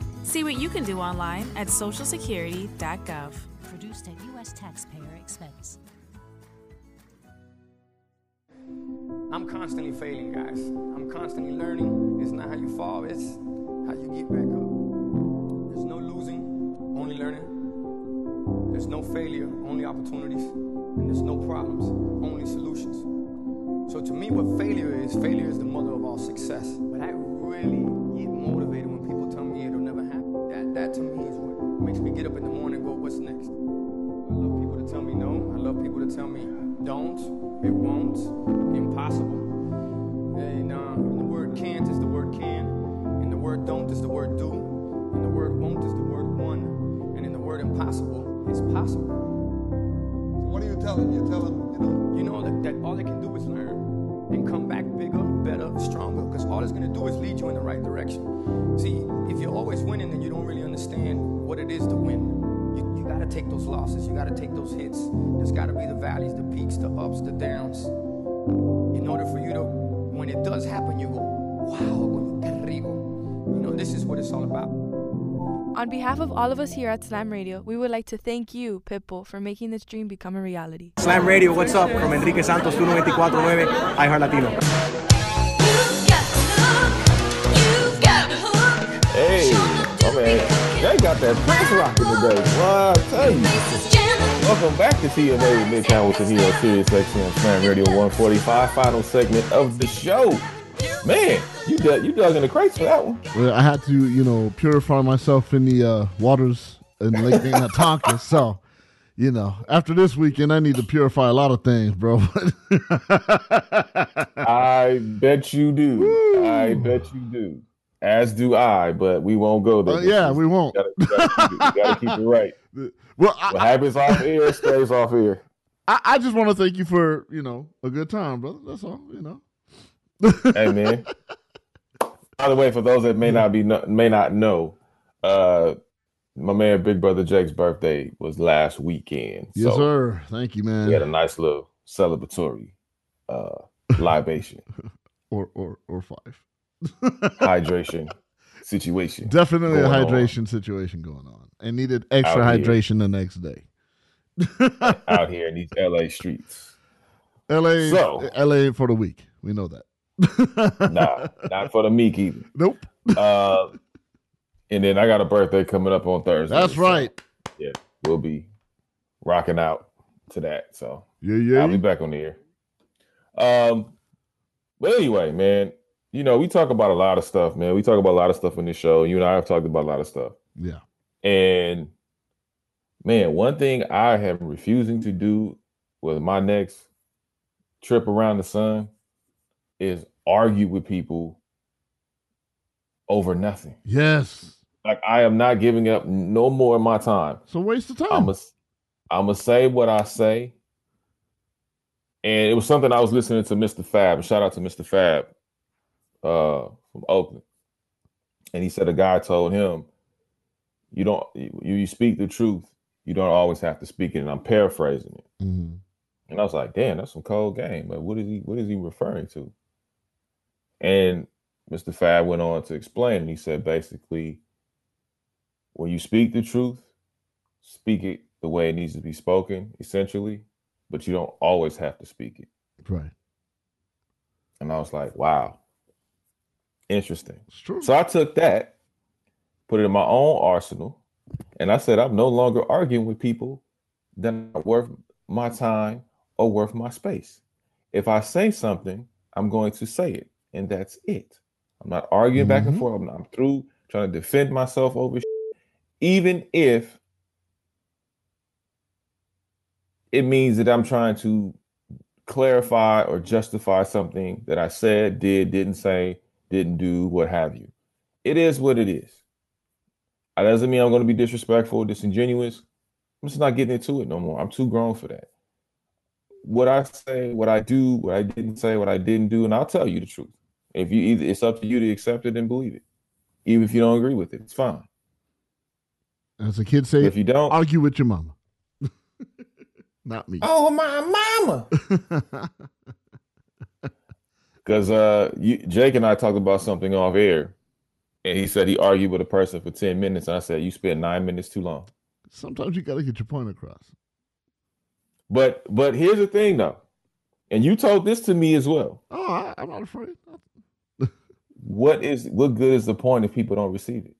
See what you can do online at socialsecurity.gov. Produced at U.S. taxpayer expense. I'm constantly failing, guys. I'm constantly learning. It's not how you fall, it's how you get back up. There's no losing, only learning. There's no failure, only opportunities. And there's no problems, only solutions. So to me, what failure is, failure is the mother of all success. But I really get motivated That, that to me is what makes me get up in the morning and go, what's next? I love people to tell me no. I love people to tell me don't, it won't, impossible. And uh, the word can't is the word can, and the word don't is the word do, and the word won't is the word one, and in the word impossible is possible. So what are you telling? You're telling you know, you know that, that all they can do is learn and come back bigger, better, stronger, because all it's going to do is lead you in the right direction. See, if you're always those losses. You got to take those hits. There's got to be the valleys, the peaks, the ups, the downs. In order for you to, when it does happen, you go, wow, qué rico. You know, this is what it's all about. On behalf of all of us here at Slam Radio, we would like to thank you, Pitbull, for making this dream become a reality. Slam Radio, what's up? From Enrique Santos, 1249, iHeart Latino. Hey, my man, they got that Prince rocking today. Well, I tell you. Welcome back to TMA with Nick Hamilton here on Sirius XM Slam Radio 145, final segment of the show. Man, you dug, you dug in the crates for that one. Well, I had to, you know, purify myself in the uh, waters in Lake *laughs* Minnetonka. so, you know, after this weekend, I need to purify a lot of things, bro. *laughs* I bet you do. I bet you do. As do I, but we won't go there. Uh, yeah, we won't. Gotta, gotta keep, it, gotta keep it right. *laughs* Well, I, what happens off air stays off air. I, I just want to thank you for, you know, a good time, brother. That's all, you know. hey man. *laughs* By the way, for those that may not be may not know, uh, my man Big Brother Jake's birthday was last weekend. Yes, sir. Thank you, man. We had a nice little celebratory uh, libation *laughs* or or or five hydration situation. Definitely a hydration on situation going on, and needed extra Out here. hydration the next day. *laughs* out here in these LA streets. L.A. So- L.A. for the week. We know that. *laughs* Nah, not for the meek either. Nope. Uh, and then I got a birthday coming up on Thursday. That's so, right. Yeah, we'll be rocking out to that. So Yeah, yeah. I'll be back on the air. Um, but anyway, man, you know we talk about a lot of stuff, man. We talk about a lot of stuff in this show. You and I have talked about a lot of stuff. Yeah. And man, one thing I am refusing to do with my next trip around the sun is argue with people over nothing. Yes. Like I am not giving up no more of my time. It's a waste of time. I'm gonna I'm gonna say what I say. And it was something I was listening to Mr. Fab. Shout out to Mr. Fab uh, from Oakland. And he said a guy told him, "You don't you, you speak the truth. You don't always have to speak it." And I'm paraphrasing it. Mhm. And I was like, "Damn, that's some cold game." But what is he? What is he referring to? And Mr. Fab went on to explain. And he said basically, when you speak the truth, speak it the way it needs to be spoken, essentially, but you don't always have to speak it. Right. And I was like, wow, interesting. So I took that, put it in my own arsenal, and I said, I'm no longer arguing with people that are worth my time or worth my space. If I say something, I'm going to say it, and that's it. I'm not arguing back and Mhm. forth. I'm, I'm through trying to defend myself over. shit. even if it means that I'm trying to clarify or justify something that I said, did, didn't say, didn't do, what have you. It is what it is. That doesn't mean I'm going to be disrespectful, disingenuous. I'm just not getting into it no more. I'm too grown for that. What I say, what I do, what I didn't say, what I didn't do, and I'll tell you the truth. If you either, it's up to you to accept it and believe it, even if you don't agree with it. It's fine. As a kid say, if you don't argue with your mama. *laughs* Not me. Oh my mama. *laughs* Because uh, you, Jake and I talked about something off air, and he said he argued with a person for ten minutes, and I said you spent nine minutes too long. Sometimes you got to get your point across. But but here's the thing though, and you told this to me as well. Oh, I, I'm not afraid. *laughs* what is what good is the point if people don't receive it?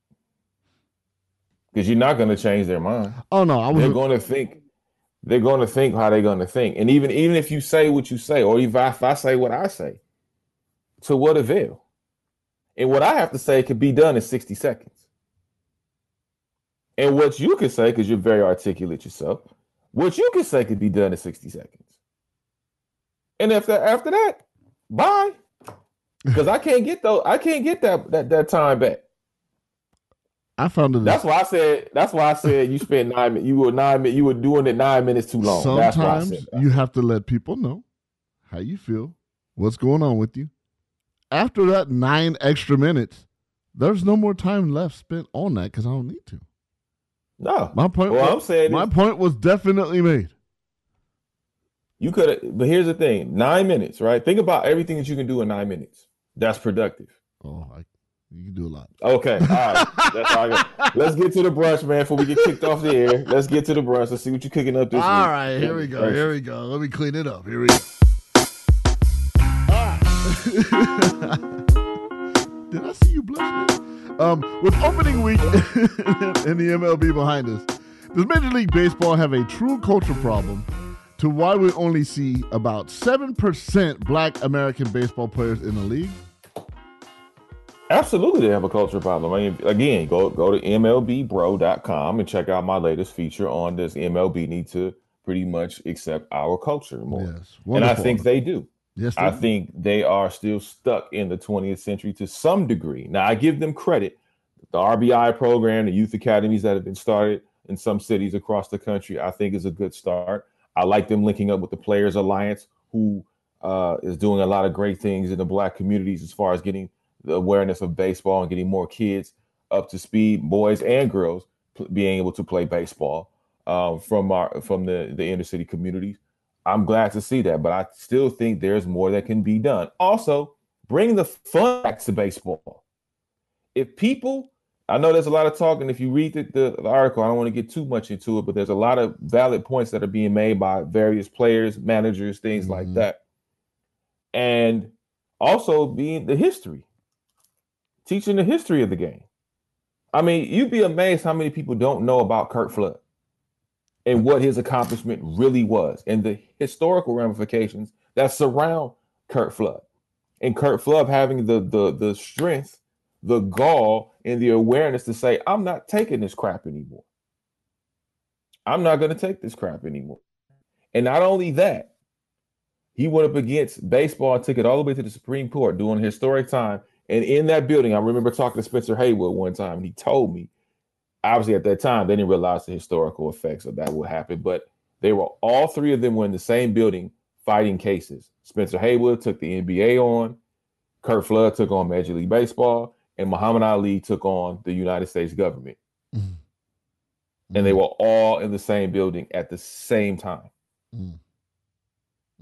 Because you're not going to change their mind. Oh no, I was. They're going to think. They're going to think how they're going to think, and even even if you say what you say, or if I, if I say what I say, to what avail? And what I have to say could be done in 60 seconds. And what you can say, because you're very articulate yourself, what you can say could be done in 60 seconds. And if that after that, bye. Because I can't get those, I can't get that that that time back. I found it. That's why I said. That's why I said you spent *laughs* nine. You were nine. You were doing it nine minutes too long. Sometimes you have to let people know how you feel, what's going on with you. After that nine extra minutes, there's no more time left spent on that because I don't need to. No, my point. Well, was, I'm saying my point was definitely made. You could, have but here's the thing: nine minutes, right? Think about everything that you can do in nine minutes. That's productive. Oh, I, you can do a lot. Okay, all right. *laughs* That's all I got. Let's get to the brunch, man. Before we get kicked off the air, let's get to the brunch. Let's see what you're cooking up this All week. All right, here we go. Here we go. Let me clean it up. Here we go. *laughs* Did I see you blushing? Um, with opening week *laughs* in the MLB behind us, does Major League Baseball have a true culture problem to why we only see about 7% black American baseball players in the league? Absolutely, they have a culture problem. I mean, again, go go to MLBbro.com and check out my latest feature on does MLB need to pretty much accept our culture more? Yes, and I think they do. Yes, I think they are still stuck in the 20th century to some degree. Now, I give them credit. The RBI program, the youth academies that have been started in some cities across the country, I think is a good start. I like them linking up with the Players Alliance, who uh, is doing a lot of great things in the black communities as far as getting the awareness of baseball and getting more kids up to speed, boys and girls, pl- being able to play baseball um, from our from the the inner city communities. I'm glad to see that, but I still think there's more that can be done. Also, bring the fun back to baseball. If people, I know there's a lot of talk, and if you read the, the, the article, I don't want to get too much into it, but there's a lot of valid points that are being made by various players, managers, things Mm-hmm. like that. And also being the history, teaching the history of the game. I mean, you'd be amazed how many people don't know about Curt Flood and what his accomplishment really was and the historical ramifications that surround Curt Flood. And Curt Flood having the the the strength, the gall, and the awareness to say, I'm not taking this crap anymore. I'm not going to take this crap anymore. And not only that, he went up against baseball and took it all the way to the Supreme Court during a historic time. And in that building, I remember talking to Spencer Haywood one time, and he told me obviously at that time they didn't realize the historical effects of that would happen but they were all three of them were in the same building fighting cases spencer haywood took the nba on curt flood took on major league baseball and muhammad ali took on the united states government Mm. and they were all in the same building at the same time Mm.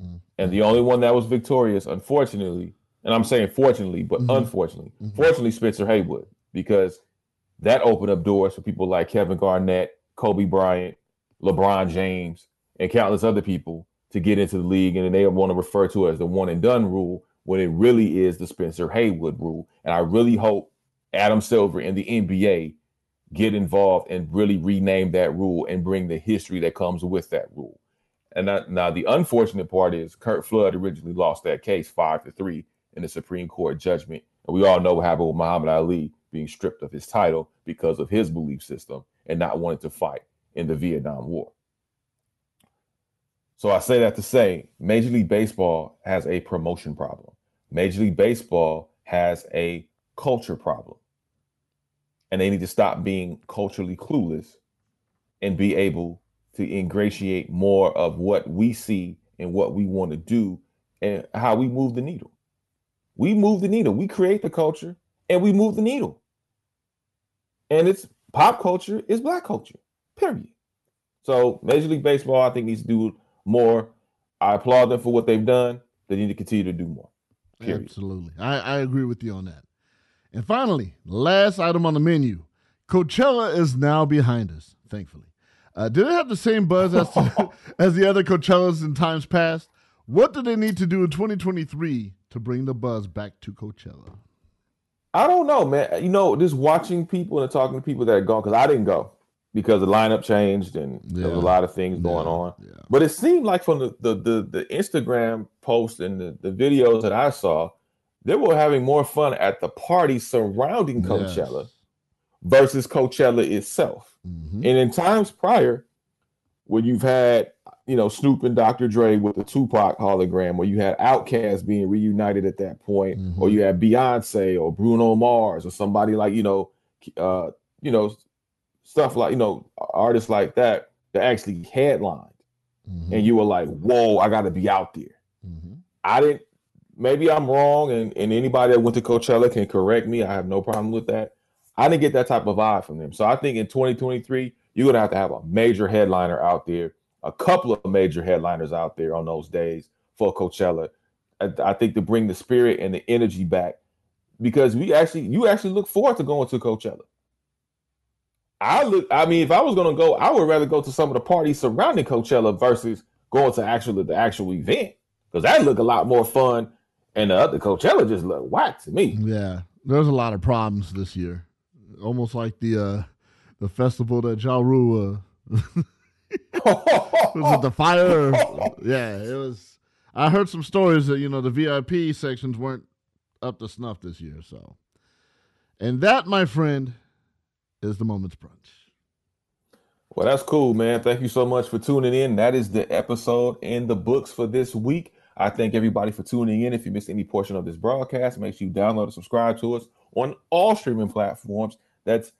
Mm. and the only one that was victorious unfortunately and i'm saying fortunately but Mhm. unfortunately Mhm. fortunately spencer haywood because that opened up doors for people like Kevin Garnett, Kobe Bryant, LeBron James, and countless other people to get into the league. And they want to refer to it as the one and done rule when it really is the Spencer Haywood rule. And I really hope Adam Silver and the NBA get involved and really rename that rule and bring the history that comes with that rule. And that, now the unfortunate part is Curt Flood originally lost that case five to three in the Supreme Court judgment. And we all know what happened with Muhammad Ali being stripped of his title because of his belief system and not wanting to fight in the Vietnam War. So I say that to say Major League Baseball has a promotion problem. Major League Baseball has a culture problem. And they need to stop being culturally clueless and be able to ingratiate more of what we see and what we want to do and how we move the needle. We move the needle. We create the culture and we move the needle. And it's pop culture is black culture. Period. So Major League Baseball, I think, needs to do more. I applaud them for what they've done. They need to continue to do more. Period. Absolutely. I, I agree with you on that. And finally, last item on the menu Coachella is now behind us, thankfully. Uh, did it have the same buzz as, *laughs* *laughs* as the other Coachellas in times past? What do they need to do in 2023 to bring the buzz back to Coachella? I don't know, man. You know, just watching people and talking to people that are gone, because I didn't go because the lineup changed and yeah. there was a lot of things going yeah. on. Yeah. But it seemed like from the, the, the, the Instagram posts and the, the videos that I saw, they were having more fun at the party surrounding Coachella yes. versus Coachella itself. Mm-hmm. And in times prior, when you've had you know Snoop and Dr. Dre with the Tupac hologram, or you had Outkast being reunited at that point, mm-hmm. or you had Beyonce or Bruno Mars or somebody like you know, uh, you know, stuff like you know artists like that that actually headlined, mm-hmm. and you were like, "Whoa, I got to be out there." Mm-hmm. I didn't. Maybe I'm wrong, and, and anybody that went to Coachella can correct me. I have no problem with that. I didn't get that type of vibe from them. So I think in 2023, you're gonna have to have a major headliner out there, a couple of major headliners out there on those days for Coachella. I, I think to bring the spirit and the energy back, because we actually you actually look forward to going to Coachella. I look. I mean, if I was gonna go, I would rather go to some of the parties surrounding Coachella versus going to actually the actual event because that look a lot more fun. And the other Coachella just look whack to me. Yeah, there's a lot of problems this year almost like the uh, the festival that Ja Rule uh, *laughs* was it the Fyre? *laughs* yeah, it was. I heard some stories that you know the VIP sections weren't up to snuff this year. So, and that, my friend, is the moment's brunch. Well, that's cool, man. Thank you so much for tuning in. That is the episode in the books for this week. I thank everybody for tuning in. If you missed any portion of this broadcast, make sure you download and subscribe to us on all streaming platforms that's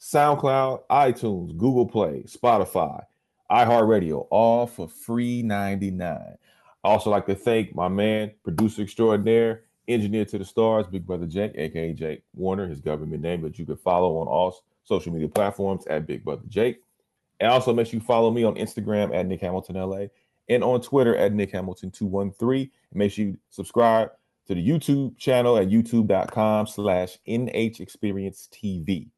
SoundCloud, iTunes, Google Play, Spotify, iHeartRadio, all for free 99. I also like to thank my man, producer extraordinaire, engineer to the stars, Big Brother Jake, aka Jake Warner, his government name that you can follow on all social media platforms at Big Brother Jake. And also make sure you follow me on Instagram at Nick Hamilton LA and on Twitter at Nick Hamilton 213. Make sure you subscribe to the YouTube channel at youtube.com slash NH Experience TV.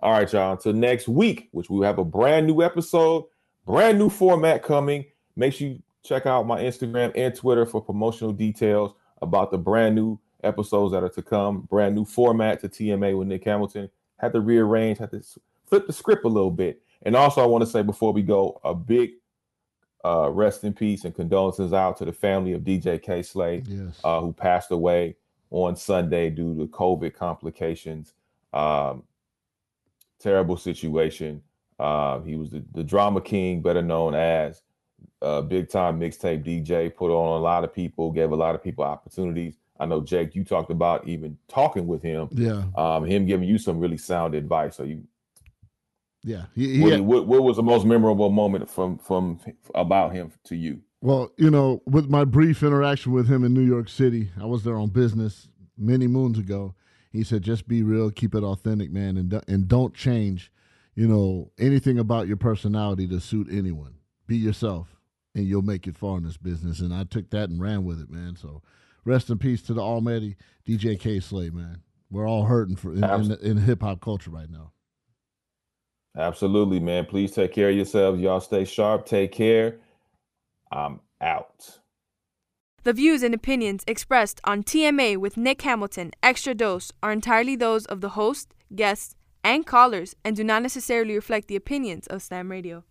All right, y'all. Until next week, which we will have a brand new episode, brand new format coming. Make sure you check out my Instagram and Twitter for promotional details about the brand new episodes that are to come. Brand new format to TMA with Nick Hamilton. Had to rearrange, had to flip the script a little bit. And also, I want to say before we go, a big uh, rest in peace and condolences out to the family of DJ Kay Slay, yes. uh, who passed away on Sunday due to COVID complications. Um, terrible situation. Uh, he was the, the, drama king, better known as uh, big time mixtape DJ. Put on a lot of people, gave a lot of people opportunities. I know Jake, you talked about even talking with him. Yeah. Um, him giving you some really sound advice. So you yeah. He, he what, had, what, what, was the most memorable moment from from about him to you? Well, you know, with my brief interaction with him in New York City, I was there on business many moons ago. He said, "Just be real, keep it authentic, man, and and don't change, you know, anything about your personality to suit anyone. Be yourself, and you'll make it far in this business." And I took that and ran with it, man. So, rest in peace to the almighty DJ Kay Slay, man. We're all hurting for in, in, in hip hop culture right now. Absolutely, man. Please take care of yourselves. Y'all stay sharp. Take care. I'm out. The views and opinions expressed on TMA with Nick Hamilton Extra Dose are entirely those of the host, guests, and callers and do not necessarily reflect the opinions of Slam Radio.